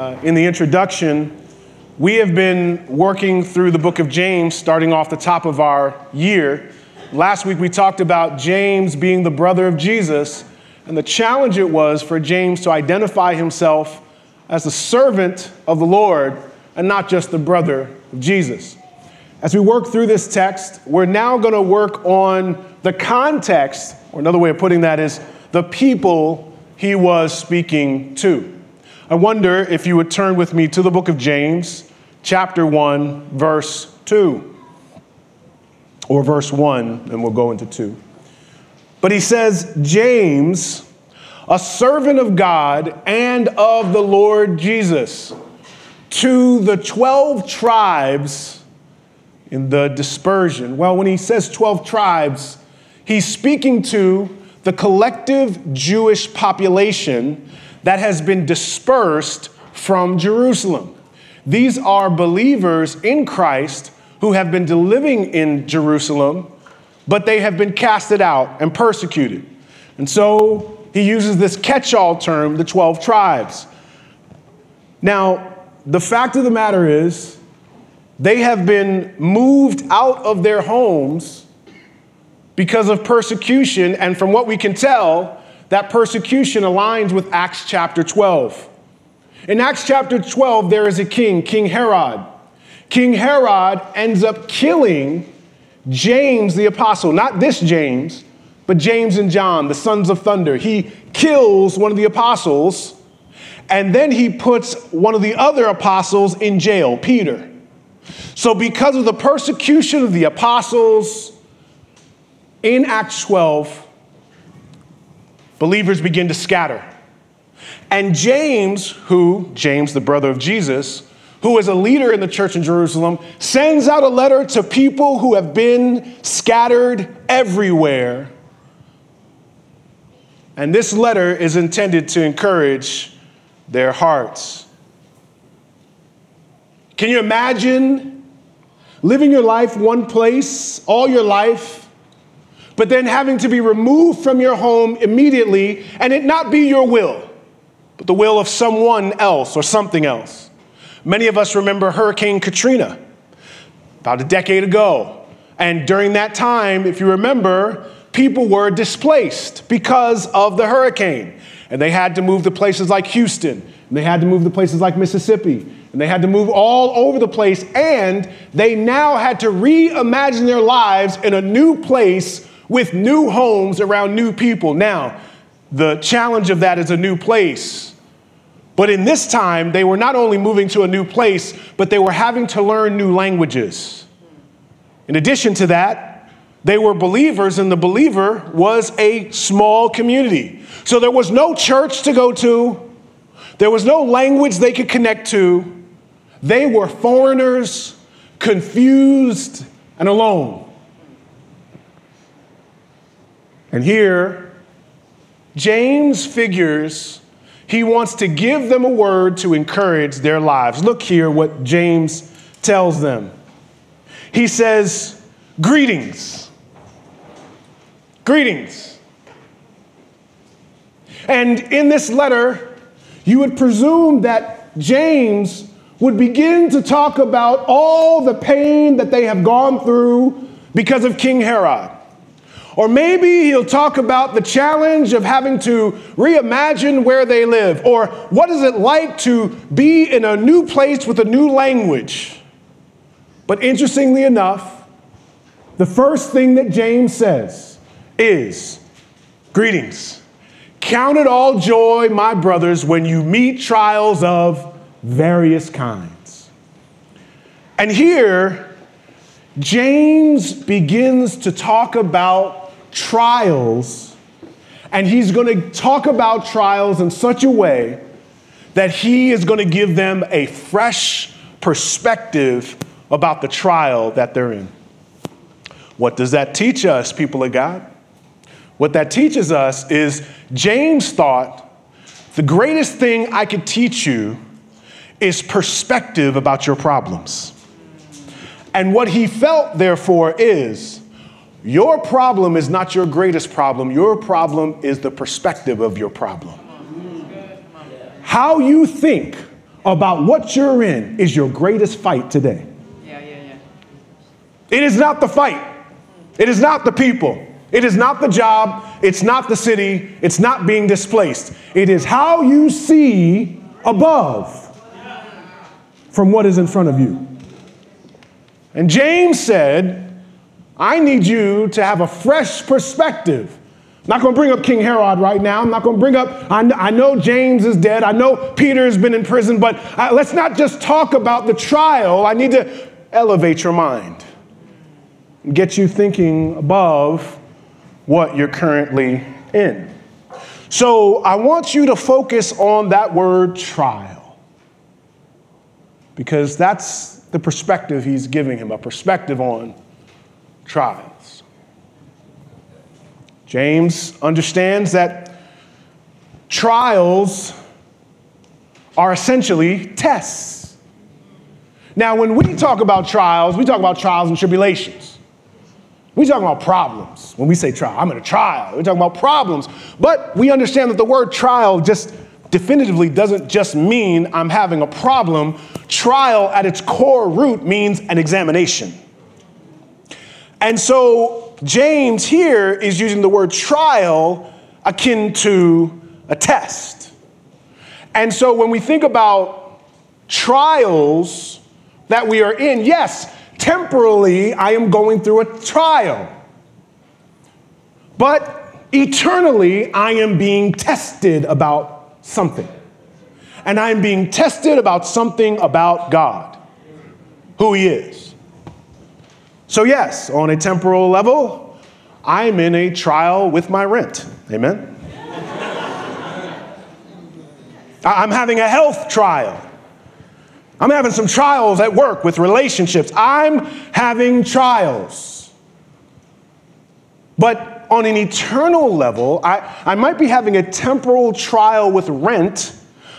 uh, in the introduction, we have been working through the book of James, starting off the top of our year. Last week we talked about James being the brother of Jesus, and the challenge it was for James to identify himself as the servant of the Lord and not just the brother of Jesus. As we work through this text, we're now going to work on the context, or another way of putting that is the people he was speaking to. I wonder if you would turn with me to the book of James, chapter 1, verse 2. Or verse 1, and we'll go into 2. But he says, James, a servant of God and of the Lord Jesus, to the 12 tribes in the dispersion. Well, when he says 12 tribes, he's speaking to the collective Jewish population that has been dispersed from Jerusalem. These are believers in Christ who have been living in Jerusalem, but they have been casted out and persecuted. And so he uses this catch all term, the 12 tribes. Now, the fact of the matter is, they have been moved out of their homes because of persecution. And from what we can tell, that persecution aligns with Acts chapter 12. In Acts chapter 12, there is a king, King Herod. King Herod ends up killing James the apostle, not this James, but James and John, the sons of thunder. He kills one of the apostles, and then he puts one of the other apostles in jail, Peter. So, because of the persecution of the apostles, in Acts 12, believers begin to scatter. And James, who, James, the brother of Jesus, who is a leader in the church in Jerusalem, sends out a letter to people who have been scattered everywhere. And this letter is intended to encourage their hearts. Can you imagine living your life one place all your life? But then having to be removed from your home immediately and it not be your will, but the will of someone else or something else. Many of us remember Hurricane Katrina about a decade ago. And during that time, if you remember, people were displaced because of the hurricane. And they had to move to places like Houston, and they had to move to places like Mississippi, and they had to move all over the place. And they now had to reimagine their lives in a new place with new homes around new people. Now, the challenge of that is a new place. But in this time, they were not only moving to a new place, but they were having to learn new languages. In addition to that, they were believers, and the believer was a small community. So there was no church to go to, there was no language they could connect to. They were foreigners, confused, and alone. And here, James figures he wants to give them a word to encourage their lives. Look here what James tells them. He says, Greetings. Greetings. And in this letter, you would presume that James would begin to talk about all the pain that they have gone through because of King Herod. Or maybe he'll talk about the challenge of having to reimagine where they live. Or what is it like to be in a new place with a new language? But interestingly enough, the first thing that James says is Greetings. Count it all joy, my brothers, when you meet trials of various kinds. And here, James begins to talk about trials, and he's going to talk about trials in such a way that he is going to give them a fresh perspective about the trial that they're in. What does that teach us, people of God? What that teaches us is James thought the greatest thing I could teach you is perspective about your problems. And what he felt, therefore, is your problem is not your greatest problem. Your problem is the perspective of your problem. How you think about what you're in is your greatest fight today. Yeah, yeah, yeah. It is not the fight, it is not the people. It is not the job, it's not the city, it's not being displaced. It is how you see above from what is in front of you. And James said, I need you to have a fresh perspective. I'm not going to bring up King Herod right now. I'm not going to bring up, I, I know James is dead. I know Peter has been in prison, but uh, let's not just talk about the trial. I need to elevate your mind, get you thinking above what you're currently in. So I want you to focus on that word trial because that's the perspective he's giving him a perspective on trials. James understands that trials are essentially tests. Now, when we talk about trials, we talk about trials and tribulations. We talk about problems. When we say trial, I'm in a trial. We're talking about problems. But we understand that the word trial just definitively doesn't just mean I'm having a problem. Trial at its core root means an examination. And so James here is using the word trial akin to a test. And so when we think about trials that we are in, yes, temporally I am going through a trial. But eternally I am being tested about something. And I am being tested about something about God, who He is. So, yes, on a temporal level, I'm in a trial with my rent. Amen? I'm having a health trial. I'm having some trials at work with relationships. I'm having trials. But on an eternal level, I, I might be having a temporal trial with rent,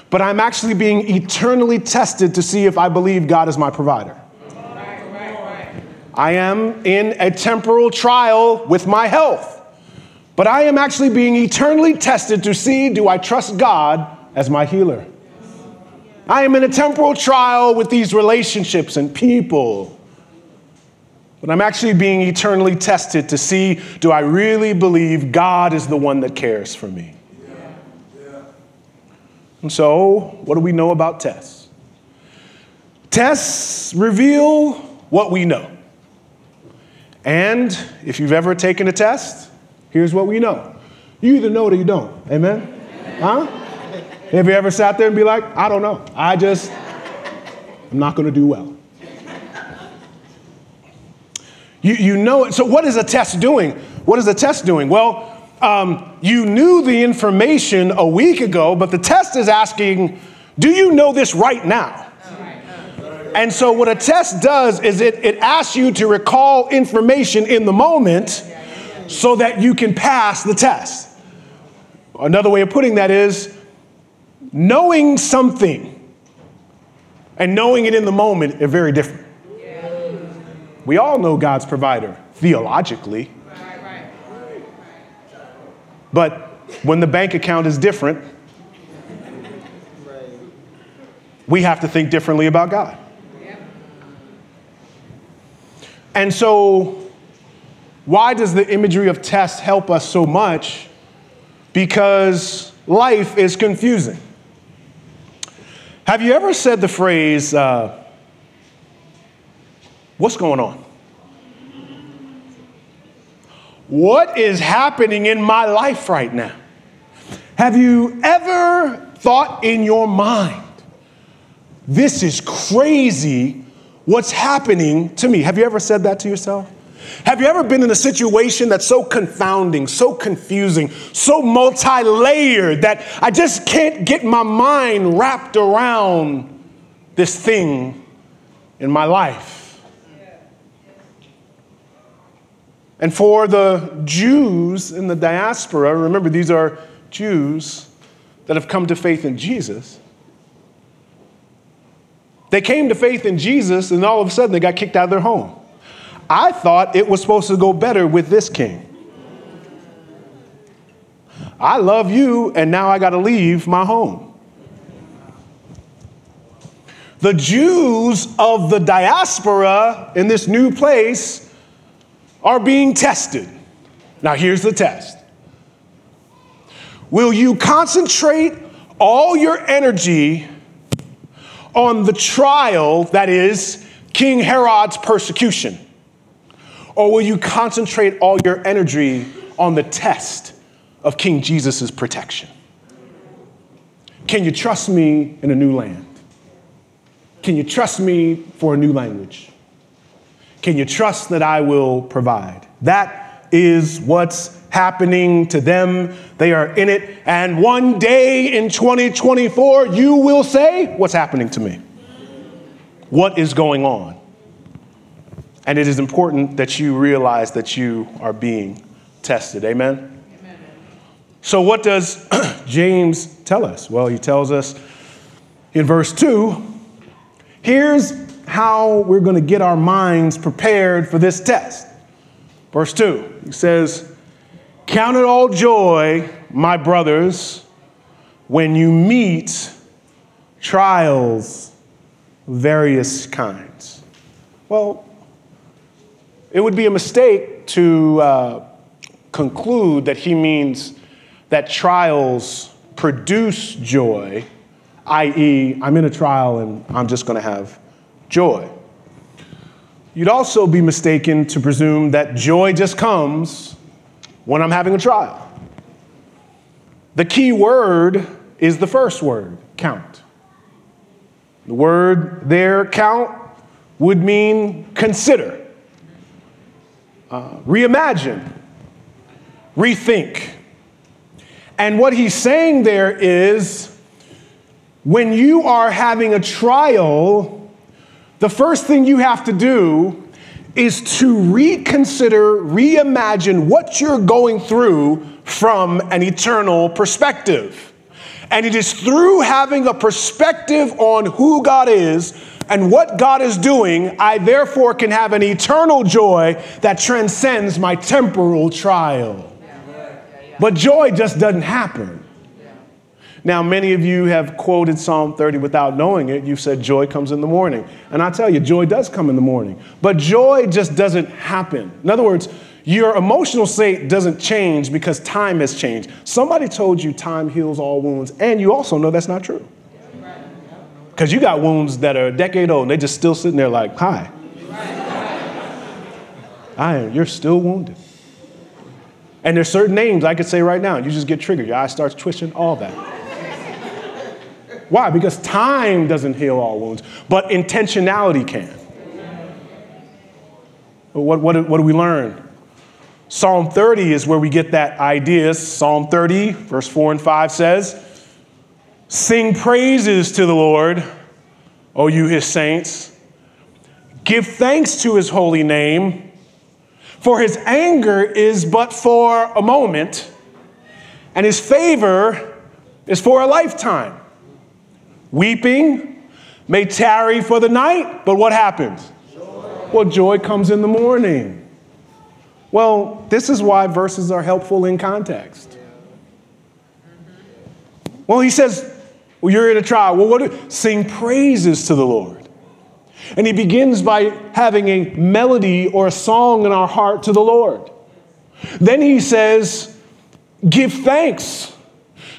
but I'm actually being eternally tested to see if I believe God is my provider. I am in a temporal trial with my health, but I am actually being eternally tested to see do I trust God as my healer? I am in a temporal trial with these relationships and people. But I'm actually being eternally tested to see do I really believe God is the one that cares for me? And so, what do we know about tests? Tests reveal what we know. And if you've ever taken a test, here's what we know. You either know it or you don't. Amen? Huh? Have you ever sat there and be like, I don't know. I just, I'm not going to do well. You, you know it. So, what is a test doing? What is a test doing? Well, um, you knew the information a week ago, but the test is asking, do you know this right now? And so, what a test does is it, it asks you to recall information in the moment so that you can pass the test. Another way of putting that is knowing something and knowing it in the moment are very different. We all know God's provider theologically. But when the bank account is different, we have to think differently about God. And so, why does the imagery of tests help us so much? Because life is confusing. Have you ever said the phrase, uh, What's going on? What is happening in my life right now? Have you ever thought in your mind, This is crazy what's happening to me? Have you ever said that to yourself? Have you ever been in a situation that's so confounding, so confusing, so multi layered that I just can't get my mind wrapped around this thing in my life? And for the Jews in the diaspora, remember these are Jews that have come to faith in Jesus. They came to faith in Jesus, and all of a sudden they got kicked out of their home. I thought it was supposed to go better with this king. I love you, and now I got to leave my home. The Jews of the diaspora in this new place are being tested. Now, here's the test Will you concentrate all your energy on the trial that is King Herod's persecution? Or will you concentrate all your energy on the test of King Jesus' protection? Can you trust me in a new land? Can you trust me for a new language? Can you trust that I will provide? That is what's happening to them. They are in it. And one day in 2024, you will say, What's happening to me? What is going on? And it is important that you realize that you are being tested. Amen? Amen. So, what does James tell us? Well, he tells us in verse 2 here's how we're going to get our minds prepared for this test. Verse 2, he says, Count it all joy, my brothers, when you meet trials of various kinds. Well, it would be a mistake to uh, conclude that he means that trials produce joy, i.e., I'm in a trial and I'm just going to have joy. You'd also be mistaken to presume that joy just comes when I'm having a trial. The key word is the first word, count. The word there, count, would mean consider uh, reimagine, rethink. And what he's saying there is when you are having a trial, the first thing you have to do is to reconsider, reimagine what you're going through from an eternal perspective. And it is through having a perspective on who God is and what God is doing, I therefore can have an eternal joy that transcends my temporal trial. But joy just doesn't happen. Now, many of you have quoted Psalm 30 without knowing it. You've said joy comes in the morning. And I tell you, joy does come in the morning. But joy just doesn't happen. In other words, your emotional state doesn't change because time has changed. Somebody told you time heals all wounds, and you also know that's not true. Because you got wounds that are a decade old and they just still sitting there like, hi. I am, you're still wounded. And there's certain names I could say right now, and you just get triggered. Your eye starts twitching, all that. Why? Because time doesn't heal all wounds, but intentionality can. What, what, what do we learn? Psalm 30 is where we get that idea. Psalm 30, verse 4 and 5 says, Sing praises to the Lord, O you his saints. Give thanks to his holy name, for his anger is but for a moment, and his favor is for a lifetime. Weeping may tarry for the night, but what happens? Joy. Well, joy comes in the morning. Well, this is why verses are helpful in context. Well, he says, well, you're in a trial. Well, what do, sing praises to the Lord. And he begins by having a melody or a song in our heart to the Lord. Then he says, give thanks.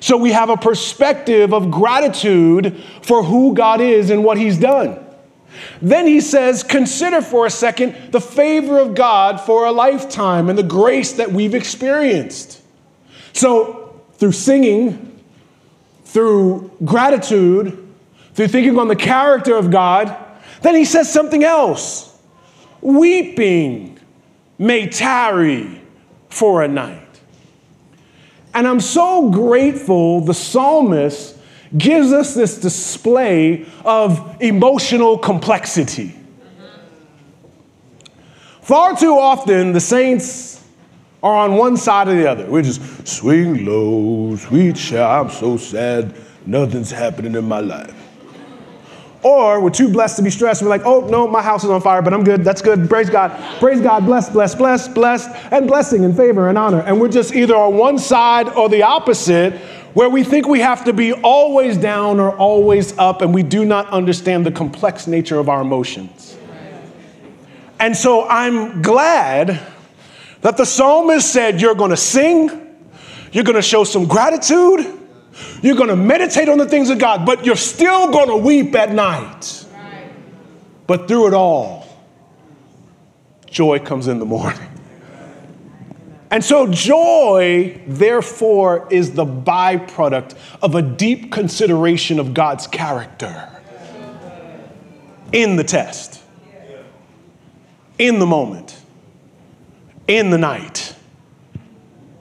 So we have a perspective of gratitude for who God is and what he's done. Then he says, consider for a second the favor of God for a lifetime and the grace that we've experienced. So, through singing, through gratitude, through thinking on the character of God, then he says something else. Weeping may tarry for a night. And I'm so grateful the psalmist gives us this display of emotional complexity. Far too often, the saints are on one side or the other. We're just swing low, sweet child, I'm so sad, nothing's happening in my life. Or we're too blessed to be stressed. We're like, oh, no, my house is on fire, but I'm good. That's good. Praise God. Praise God. Bless, bless, bless, blessed, and blessing and favor and honor. And we're just either on one side or the opposite, where we think we have to be always down or always up, and we do not understand the complex nature of our emotions. And so I'm glad that the psalmist said, You're going to sing, you're going to show some gratitude you're going to meditate on the things of God, but you're still going to weep at night. But through it all, joy comes in the morning. And so, joy, therefore, is the byproduct of a deep consideration of God's character in the test, in the moment, in the night,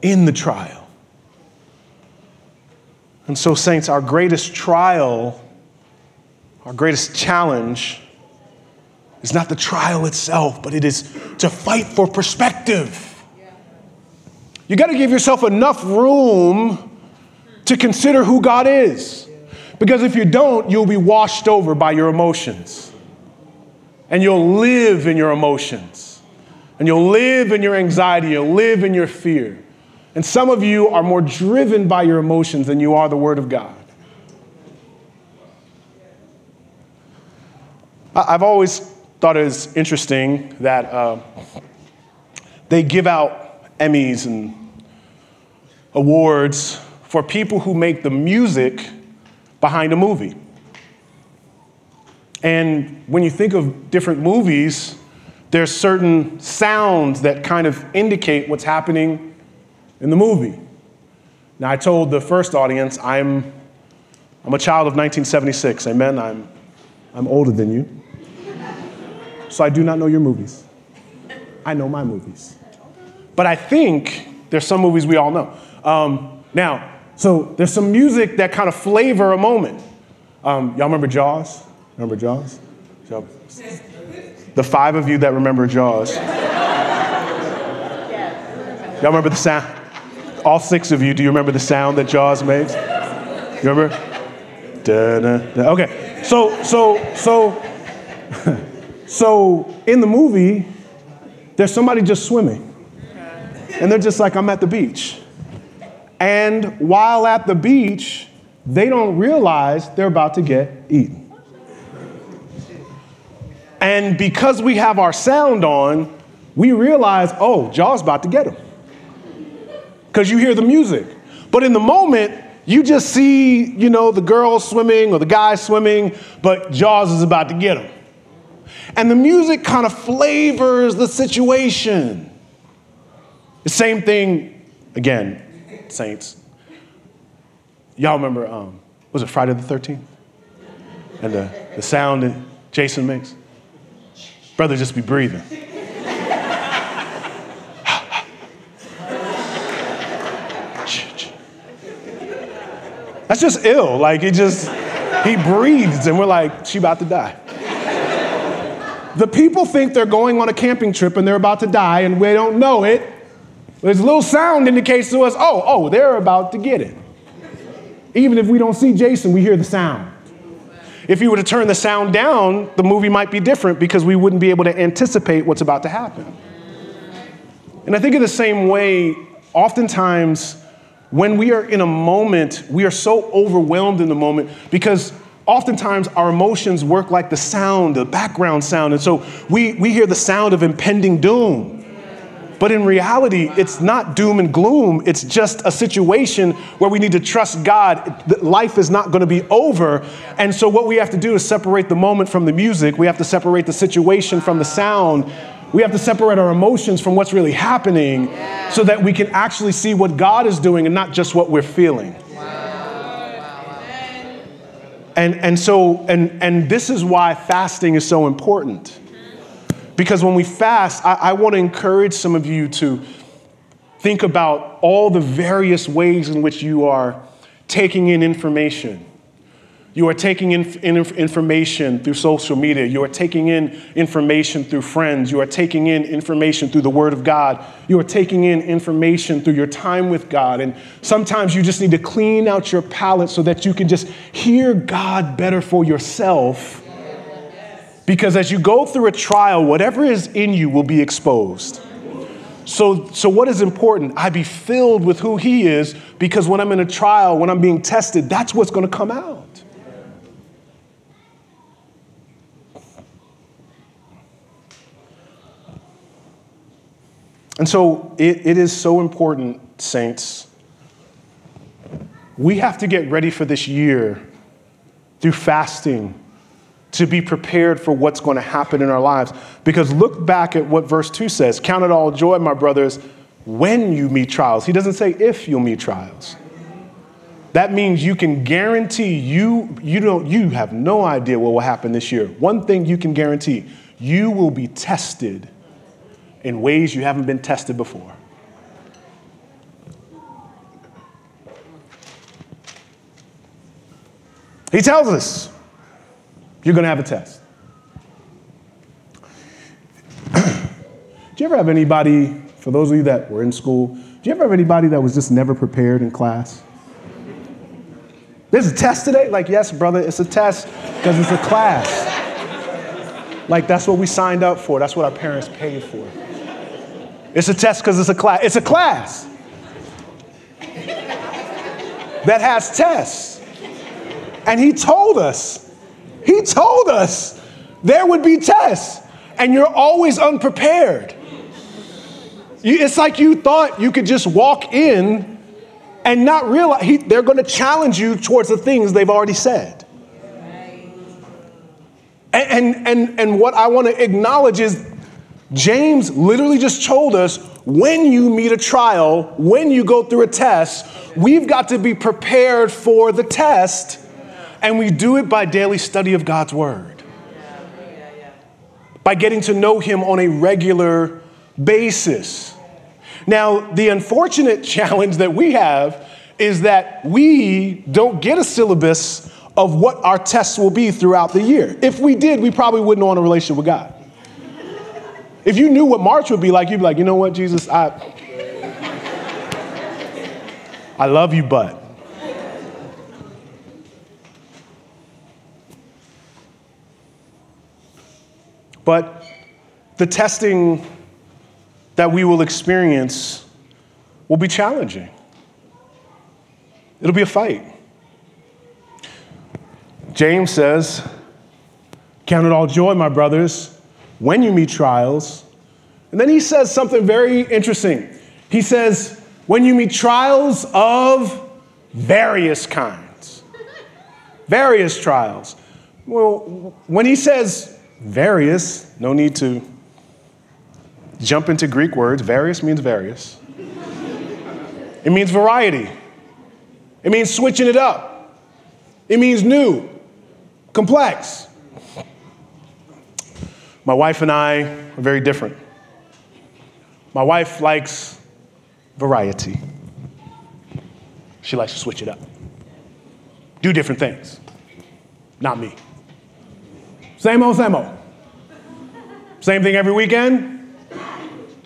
in the trial. And so, saints, our greatest trial, our greatest challenge is not the trial itself, but it is to fight for perspective. You got to give yourself enough room to consider who God is. Because if you don't, you'll be washed over by your emotions. And you'll live in your emotions. And you'll live in your anxiety. You'll live in your fear. And some of you are more driven by your emotions than you are the Word of God. I've always thought it was interesting that uh, they give out Emmys and awards for people who make the music behind a movie. And when you think of different movies, there's certain sounds that kind of indicate what's happening in the movie. Now, I told the first audience, I'm, I'm a child of 1976. Amen. I'm, I'm older than you. So I do not know your movies. I know my movies. But I think there's some movies we all know. Um, now, so there's some music that kind of flavor a moment. Um, y'all remember Jaws? Remember Jaws? So, The five of you that remember Jaws. Y'all remember the sound? All six of you, do you remember the sound that Jaws makes? You remember? Da, da, da. Okay, so so so so in the movie, there's somebody just swimming, and they're just like, I'm at the beach, and while at the beach, they don't realize they're about to get eaten. And because we have our sound on, we realize, oh, Jaws about to get him because you hear the music. But in the moment, you just see, you know, the girl swimming or the guy swimming, but Jaws is about to get him. And the music kind of flavors the situation. The same thing, again, saints. Y'all remember, um, was it Friday the 13th? And the, the sound that Jason makes? Brother, just be breathing. That's just ill. Like, it just, he breathes, and we're like, she about to die. The people think they're going on a camping trip and they're about to die, and we don't know it. There's a little sound indicates to us, oh, oh, they're about to get it. Even if we don't see Jason, we hear the sound. If you were to turn the sound down, the movie might be different because we wouldn't be able to anticipate what's about to happen. And I think in the same way, oftentimes when we are in a moment, we are so overwhelmed in the moment because oftentimes our emotions work like the sound, the background sound. And so we, we hear the sound of impending doom. But in reality, it's not doom and gloom. It's just a situation where we need to trust God. Life is not going to be over. And so, what we have to do is separate the moment from the music. We have to separate the situation from the sound. We have to separate our emotions from what's really happening yeah. so that we can actually see what God is doing and not just what we're feeling. And, and so, and, and this is why fasting is so important. Because when we fast, I, I want to encourage some of you to think about all the various ways in which you are taking in information. You are taking in, in information through social media. You are taking in information through friends. You are taking in information through the Word of God. You are taking in information through your time with God. And sometimes you just need to clean out your palate so that you can just hear God better for yourself because as you go through a trial, whatever is in you will be exposed. So, so what is important? I be filled with who He is because when I'm in a trial, when I'm being tested, that's what's going to come out. And so it, it is so important, saints. We have to get ready for this year through fasting to be prepared for what's going to happen in our lives. Because look back at what verse 2 says Count it all joy, my brothers, when you meet trials. He doesn't say if you'll meet trials. That means you can guarantee you you don't you have no idea what will happen this year. One thing you can guarantee, you will be tested in ways you haven't been tested before. He tells us you're going to have a test. Do you ever have anybody, for those of you that were in school, do you ever have anybody that was just never prepared in class? There's a test today? Like, yes, brother, it's a test because it's a class. Like, that's what we signed up for. That's what our parents paid for. It's a test because it's a class. It's a class that has tests. And he told us he told us there would be tests, and you're always unprepared. It's like you thought you could just walk in and not realize he, they're going to challenge you towards the things they've already said. And, and, and, and what I want to acknowledge is James literally just told us when you meet a trial, when you go through a test, we've got to be prepared for the test and we do it by daily study of God's Word, by getting to know Him on a regular basis. Now, the unfortunate challenge that we have is that we don't get a syllabus of what our tests will be throughout the year. If we did, we probably wouldn't want a relationship with God. If you knew what March would be like, you'd be like, you know what, Jesus, I, I love you, but But the testing that we will experience will be challenging. It'll be a fight. James says, Count it all joy, my brothers, when you meet trials. And then he says something very interesting. He says, When you meet trials of various kinds. Various trials. Well, when he says Various, no need to jump into Greek words. Various means various. It means variety. It means switching it up. It means new, complex. My wife and I are very different. My wife likes variety. She likes to switch it up, do different things. Not me. Same old, same old. Same thing every weekend.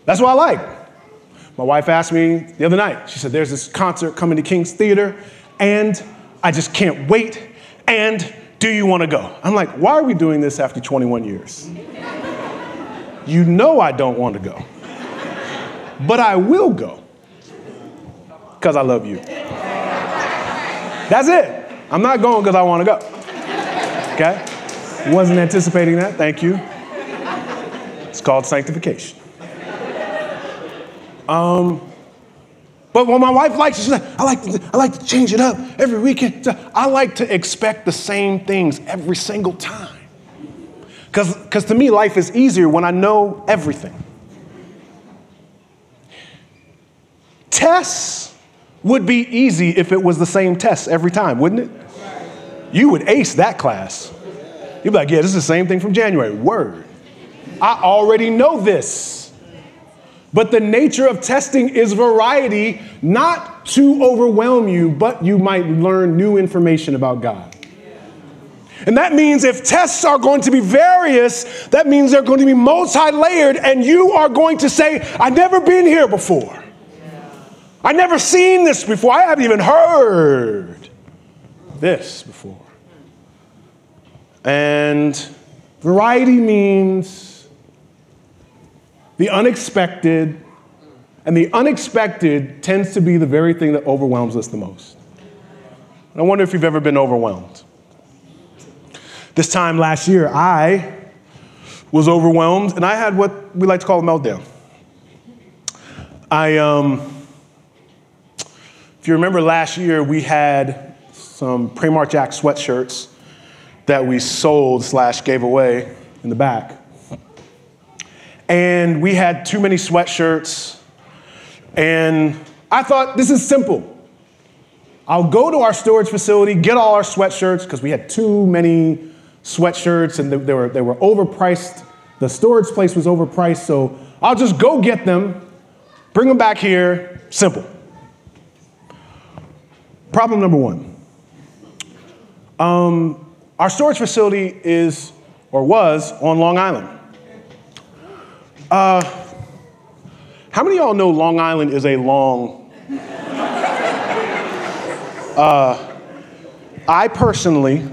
That's what I like. My wife asked me the other night, she said, There's this concert coming to King's Theater, and I just can't wait. And do you want to go? I'm like, Why are we doing this after 21 years? you know I don't want to go, but I will go because I love you. That's it. I'm not going because I want to go. Okay? Wasn't anticipating that. Thank you. It's called sanctification. Um, but what my wife likes, it, she's like, I like, to, I like to change it up every weekend. I like to expect the same things every single time. Because to me, life is easier when I know everything. Tests would be easy if it was the same test every time, wouldn't it? You would ace that class. You'd be like, yeah, this is the same thing from January. Word. I already know this. But the nature of testing is variety, not to overwhelm you, but you might learn new information about God. And that means if tests are going to be various, that means they're going to be multi layered, and you are going to say, I've never been here before. I've never seen this before. I haven't even heard this before. And variety means the unexpected, and the unexpected tends to be the very thing that overwhelms us the most. I wonder if you've ever been overwhelmed. This time last year, I was overwhelmed and I had what we like to call a meltdown. I, um, if you remember last year, we had some Primark Jack sweatshirts that we sold slash gave away in the back. And we had too many sweatshirts. And I thought, this is simple. I'll go to our storage facility, get all our sweatshirts, because we had too many sweatshirts and they were, they were overpriced. The storage place was overpriced, so I'll just go get them, bring them back here. Simple. Problem number one um, our storage facility is or was on Long Island. Uh, how many of y'all know Long Island is a long? uh, I personally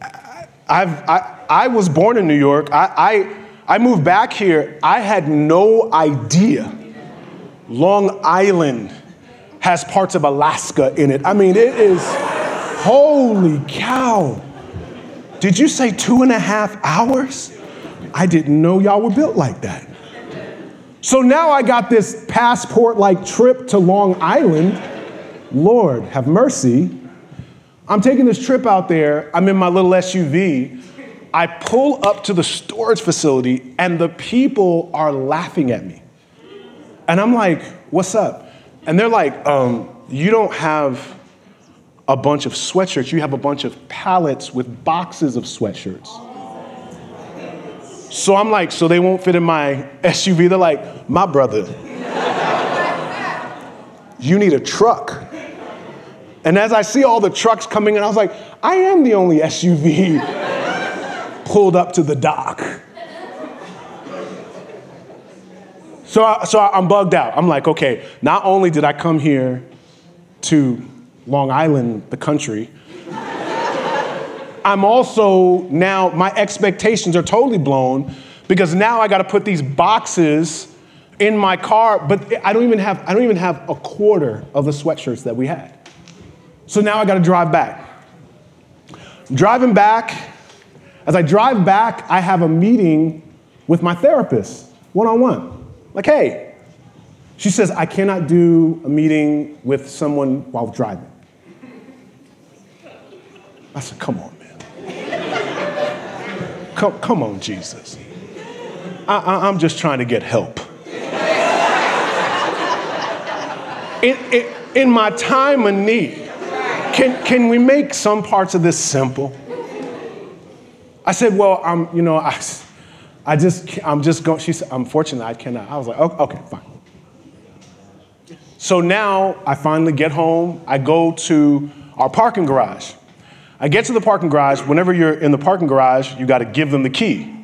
I've, I, I was born in New York. I, I, I moved back here. I had no idea Long Island has parts of Alaska in it. I mean, it is, holy cow. Did you say two and a half hours? I didn't know y'all were built like that. So now I got this passport like trip to Long Island. Lord, have mercy. I'm taking this trip out there. I'm in my little SUV. I pull up to the storage facility, and the people are laughing at me. And I'm like, what's up? And they're like, um, you don't have a bunch of sweatshirts, you have a bunch of pallets with boxes of sweatshirts. So I'm like, so they won't fit in my SUV? They're like, my brother, you need a truck. And as I see all the trucks coming in, I was like, I am the only SUV pulled up to the dock. So, I, so I'm bugged out. I'm like, okay, not only did I come here to Long Island, the country, I'm also now, my expectations are totally blown because now I got to put these boxes in my car, but I don't even have, I don't even have a quarter of the sweatshirts that we had. So now I got to drive back. driving back. As I drive back, I have a meeting with my therapist, one on one. Like, hey, she says, I cannot do a meeting with someone while driving. I said, come on. Come, come on, Jesus. I, I, I'm just trying to get help. In, in, in my time of need, can, can we make some parts of this simple? I said, well, I'm, you know, I, I just, I'm just going, she said, unfortunately, I cannot. I was like, oh, okay, fine. So now I finally get home. I go to our parking garage. I get to the parking garage. Whenever you're in the parking garage, you got to give them the key.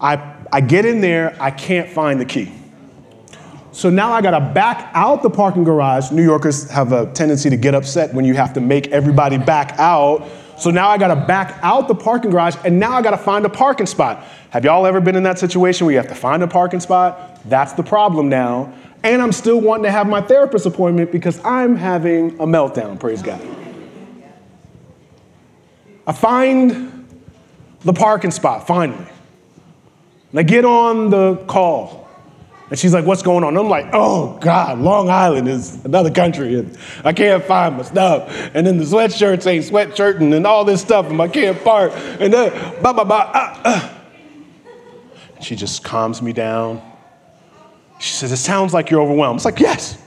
I, I get in there, I can't find the key. So now I gotta back out the parking garage. New Yorkers have a tendency to get upset when you have to make everybody back out. So now I gotta back out the parking garage and now I gotta find a parking spot. Have y'all ever been in that situation where you have to find a parking spot? That's the problem now. And I'm still wanting to have my therapist appointment because I'm having a meltdown, praise God. I find the parking spot finally. And I get on the call. And she's like, What's going on? And I'm like, Oh, God, Long Island is another country, and I can't find my stuff. And then the sweatshirts ain't sweatshirting, and all this stuff, and I can't park. And then, blah, blah, blah. Uh, uh. She just calms me down. She says, It sounds like you're overwhelmed. It's like, Yes.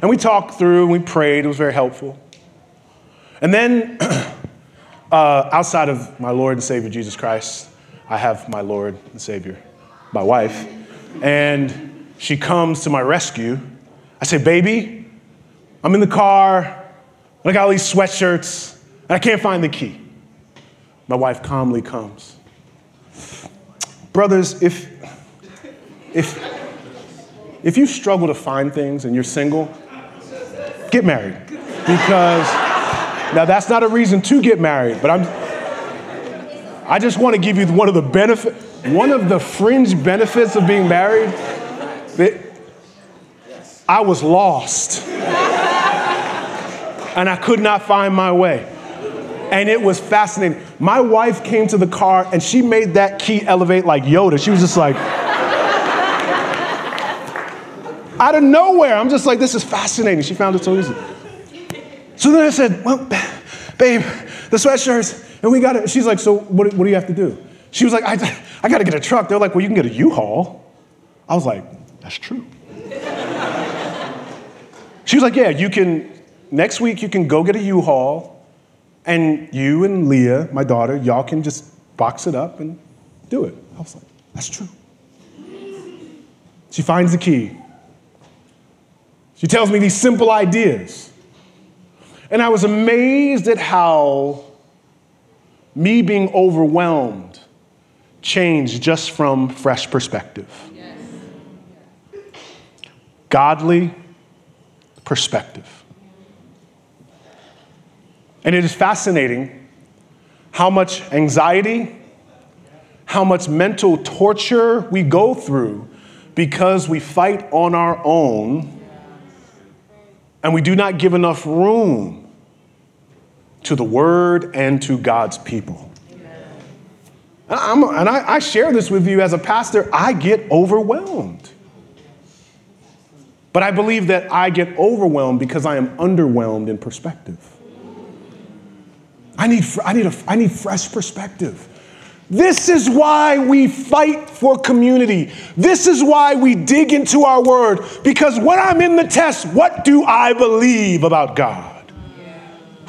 and we talked through, and we prayed. It was very helpful. And then Uh, outside of my Lord and Savior Jesus Christ, I have my Lord and Savior, my wife. And she comes to my rescue. I say, Baby, I'm in the car, I got all these sweatshirts, and I can't find the key. My wife calmly comes. Brothers, if, if, if you struggle to find things and you're single, get married. Because now that's not a reason to get married, but I'm I just want to give you one of the benefit one of the fringe benefits of being married. That I was lost. And I could not find my way. And it was fascinating. My wife came to the car and she made that key elevate like Yoda. She was just like out of nowhere. I'm just like, this is fascinating. She found it so easy. So then I said, well, babe, the sweatshirts, and we got it. She's like, so what, what do you have to do? She was like, I, I got to get a truck. They're like, well, you can get a U-Haul. I was like, that's true. she was like, yeah, you can, next week you can go get a U-Haul, and you and Leah, my daughter, y'all can just box it up and do it. I was like, that's true. She finds the key. She tells me these simple ideas. And I was amazed at how me being overwhelmed changed just from fresh perspective. Godly perspective. And it is fascinating how much anxiety, how much mental torture we go through because we fight on our own and we do not give enough room to the word and to God's people. I'm, and I, I share this with you as a pastor, I get overwhelmed. But I believe that I get overwhelmed because I am underwhelmed in perspective. I need, I need, a, I need fresh perspective. This is why we fight for community. This is why we dig into our word. Because when I'm in the test, what do I believe about God?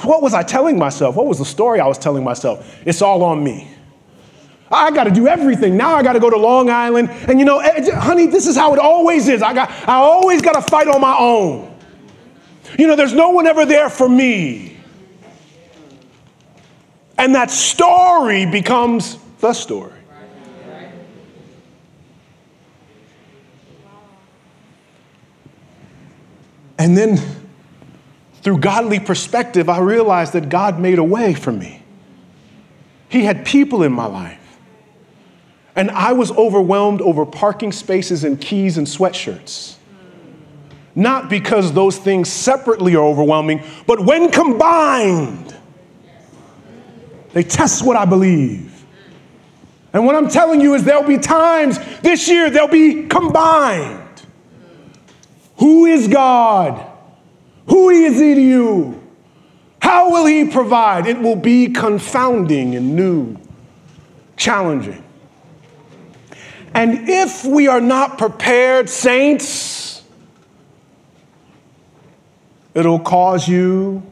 What was I telling myself? What was the story I was telling myself? It's all on me. I got to do everything. Now I got to go to Long Island. And you know, eh, honey, this is how it always is. I, got, I always got to fight on my own. You know, there's no one ever there for me. And that story becomes the story. And then, through godly perspective, I realized that God made a way for me. He had people in my life. And I was overwhelmed over parking spaces and keys and sweatshirts. Not because those things separately are overwhelming, but when combined, they test what I believe. And what I'm telling you is there'll be times this year they'll be combined. Who is God? Who is he to you? How will he provide? It will be confounding and new, challenging. And if we are not prepared, saints, it'll cause you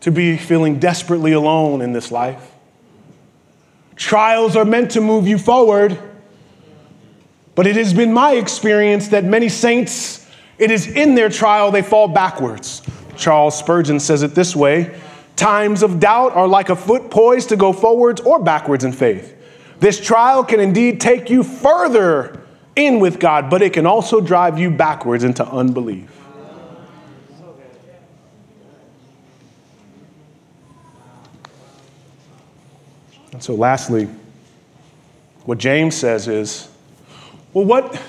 to be feeling desperately alone in this life. Trials are meant to move you forward. But it has been my experience that many saints, it is in their trial they fall backwards. Charles Spurgeon says it this way Times of doubt are like a foot poised to go forwards or backwards in faith. This trial can indeed take you further in with God, but it can also drive you backwards into unbelief. And so, lastly, what James says is, well, what,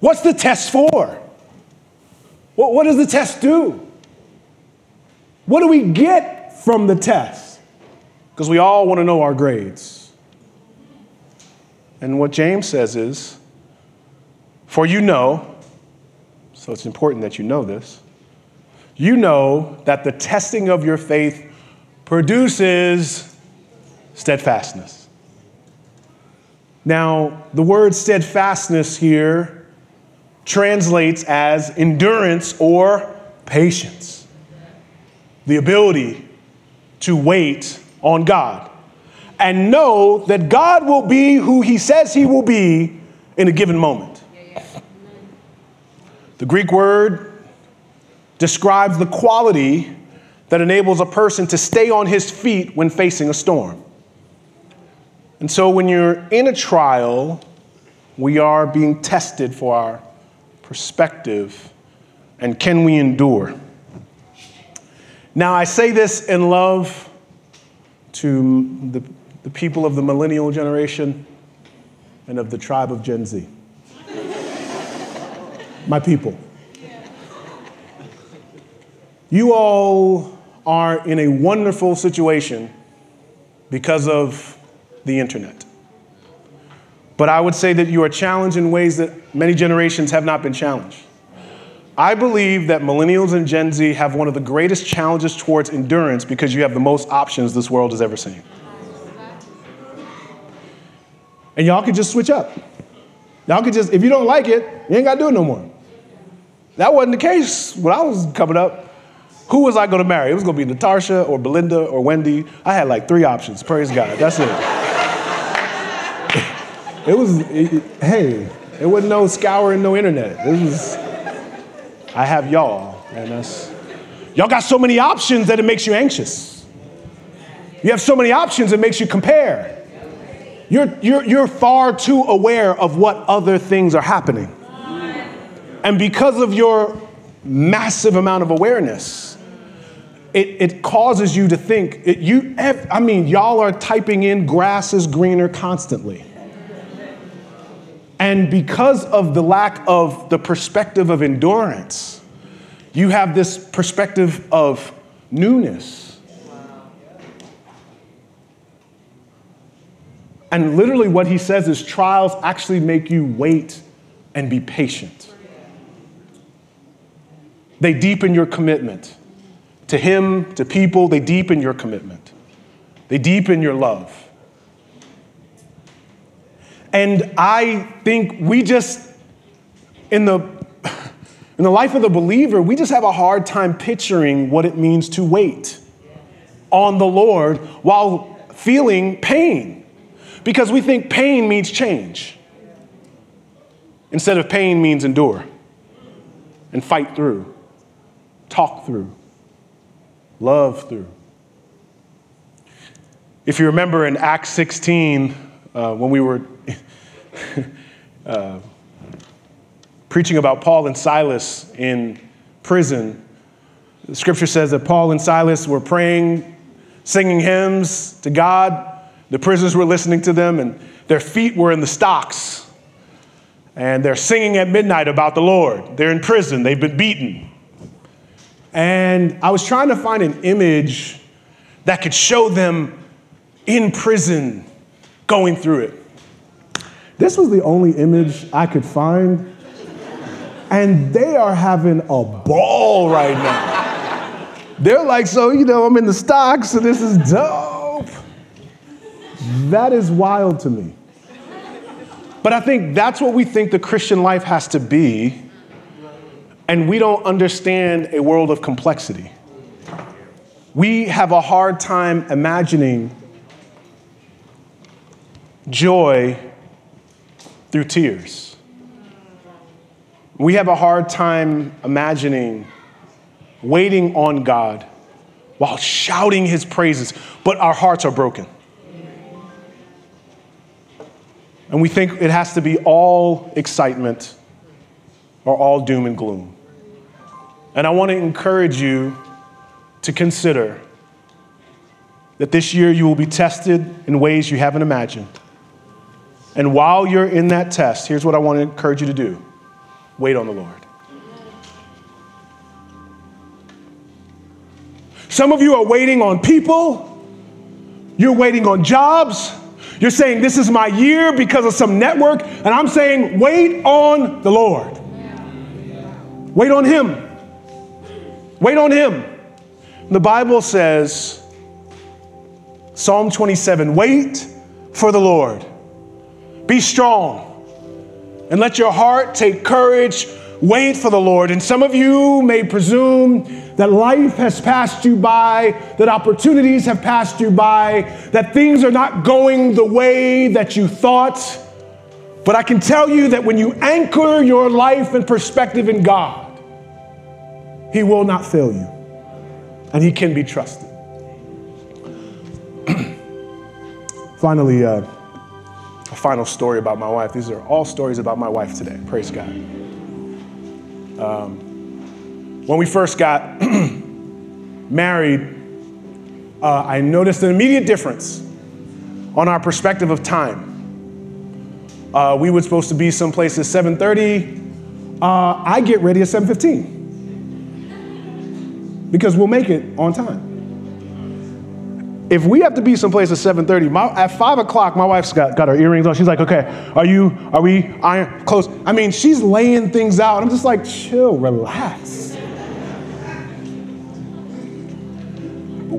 what's the test for? What, does the test do? What do we get from the test? Because we all want to know our grades. And what James says is, for you know, so it's important that you know this, you know that the testing of your faith produces steadfastness. Now, the word steadfastness here translates as endurance or patience. the ability to wait on God and know that God will be who He says He will be in a given moment. The Greek word describes the quality that enables a person to stay on his feet when facing a storm. And so when you're in a trial, we are being tested for our perspective and can we endure? Now, I say this in love to the, the people of the millennial generation and of the tribe of Gen Z. My people. You all are in a wonderful situation because of the internet. But I would say that you are challenged in ways that many generations have not been challenged. I believe that millennials and Gen Z have one of the greatest challenges towards endurance because you have the most options this world has ever seen. And y'all could just switch up. Y'all could just, if you don't like it, you ain't got to do it no more. That wasn't the case when I was coming up. Who was I going to marry? It was going to be Natasha or Belinda or Wendy. I had like three options. Praise God. That's it. It was, it, hey, it wasn't no scouring, no internet. It was, I have y'all, and that's, y'all got so many options that it makes you anxious. You have so many options, it makes you compare. You're, you're, you're far too aware of what other things are happening. And because of your massive amount of awareness, it, it causes you to think, it, you, I mean, y'all are typing in grass is greener constantly. And because of the lack of the perspective of endurance, you have this perspective of newness. And literally, what he says is trials actually make you wait and be patient. They deepen your commitment to Him, to people, they deepen your commitment, they deepen your love. And I think we just, in the, in the life of the believer, we just have a hard time picturing what it means to wait on the Lord while feeling pain. Because we think pain means change. Instead of pain means endure and fight through, talk through love through. If you remember in Acts 16, uh, when we were uh, preaching about Paul and Silas in prison, the scripture says that Paul and Silas were praying, singing hymns to God. The prisoners were listening to them, and their feet were in the stocks. And they're singing at midnight about the Lord. They're in prison, they've been beaten. And I was trying to find an image that could show them in prison going through it. This was the only image I could find. And they are having a ball right now. They're like, so, you know, I'm in the stocks, so this is dope. That is wild to me. But I think that's what we think the Christian life has to be and we don't understand a world of complexity. We have a hard time imagining joy through tears. We have a hard time imagining waiting on God while shouting his praises, but our hearts are broken. And we think it has to be all excitement or all doom and gloom. And I want to encourage you to consider that this year you will be tested in ways you haven't imagined. And while you're in that test, here's what I want to encourage you to do wait on the Lord. Some of you are waiting on people, you're waiting on jobs. You're saying, This is my year because of some network. And I'm saying, Wait on the Lord. Wait on Him. Wait on Him. The Bible says, Psalm 27 wait for the Lord. Be strong and let your heart take courage, wait for the Lord. And some of you may presume that life has passed you by, that opportunities have passed you by, that things are not going the way that you thought. But I can tell you that when you anchor your life and perspective in God, He will not fail you, and He can be trusted. Finally, uh, a final story about my wife. These are all stories about my wife today. Praise God. Um, when we first got married, uh, I noticed an immediate difference on our perspective of time. Uh, we were supposed to be someplace at 7:30. Uh, I get ready at 7:15 because we'll make it on time. If we have to be someplace at 7:30, my, at five o'clock, my wife's got, got her earrings on. She's like, "Okay, are you? Are we iron close?" I mean, she's laying things out. I'm just like, "Chill, relax."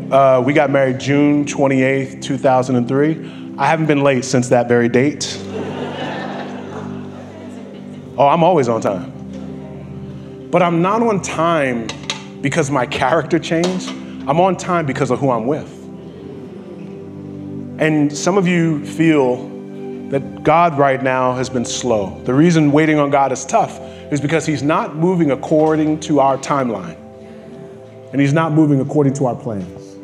Uh, we got married June 28th, 2003. I haven't been late since that very date. Oh, I'm always on time. But I'm not on time because my character changed. I'm on time because of who I'm with. And some of you feel that God right now has been slow. The reason waiting on God is tough is because He's not moving according to our timeline, and He's not moving according to our plans.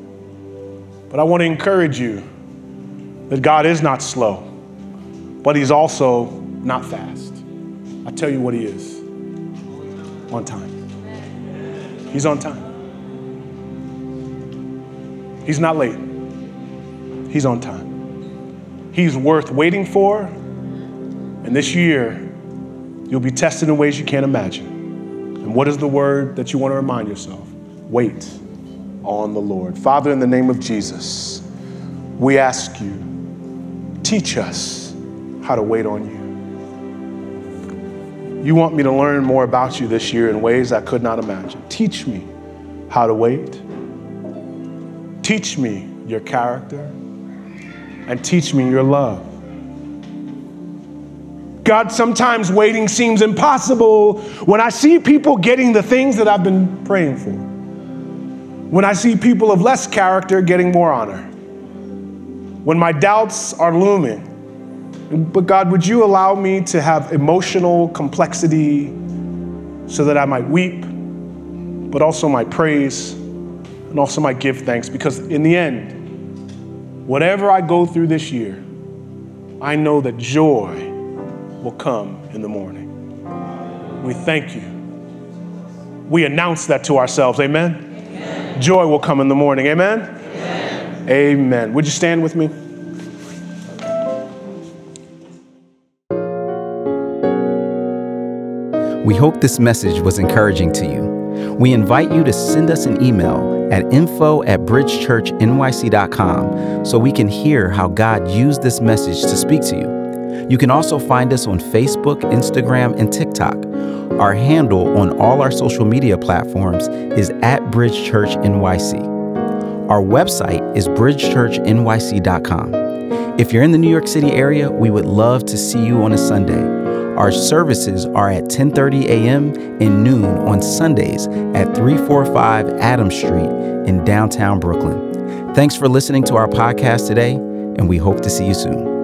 But I want to encourage you that God is not slow, but He's also not fast. I tell you what He is on time. He's on time. He's not late. He's on time. He's worth waiting for. And this year, you'll be tested in ways you can't imagine. And what is the word that you want to remind yourself? Wait on the Lord. Father, in the name of Jesus, we ask you, teach us how to wait on you. You want me to learn more about you this year in ways I could not imagine. Teach me how to wait. Teach me your character and teach me your love. God, sometimes waiting seems impossible when I see people getting the things that I've been praying for. When I see people of less character getting more honor. When my doubts are looming. But God, would you allow me to have emotional complexity so that I might weep, but also might praise and also might give thanks? Because in the end, whatever I go through this year, I know that joy will come in the morning. We thank you. We announce that to ourselves. Amen? Amen. Joy will come in the morning. Amen? Amen? Amen. Would you stand with me? We hope this message was encouraging to you. We invite you to send us an email at info at bridgechurchnyc.com so we can hear how God used this message to speak to you. You can also find us on Facebook, Instagram, and TikTok. Our handle on all our social media platforms is at Bridge Church NYC. Our website is bridgechurchnyc.com. If you're in the New York City area, we would love to see you on a Sunday. Our services are at 10:30 a.m. and noon on Sundays at 345 Adams Street in downtown Brooklyn. Thanks for listening to our podcast today, and we hope to see you soon.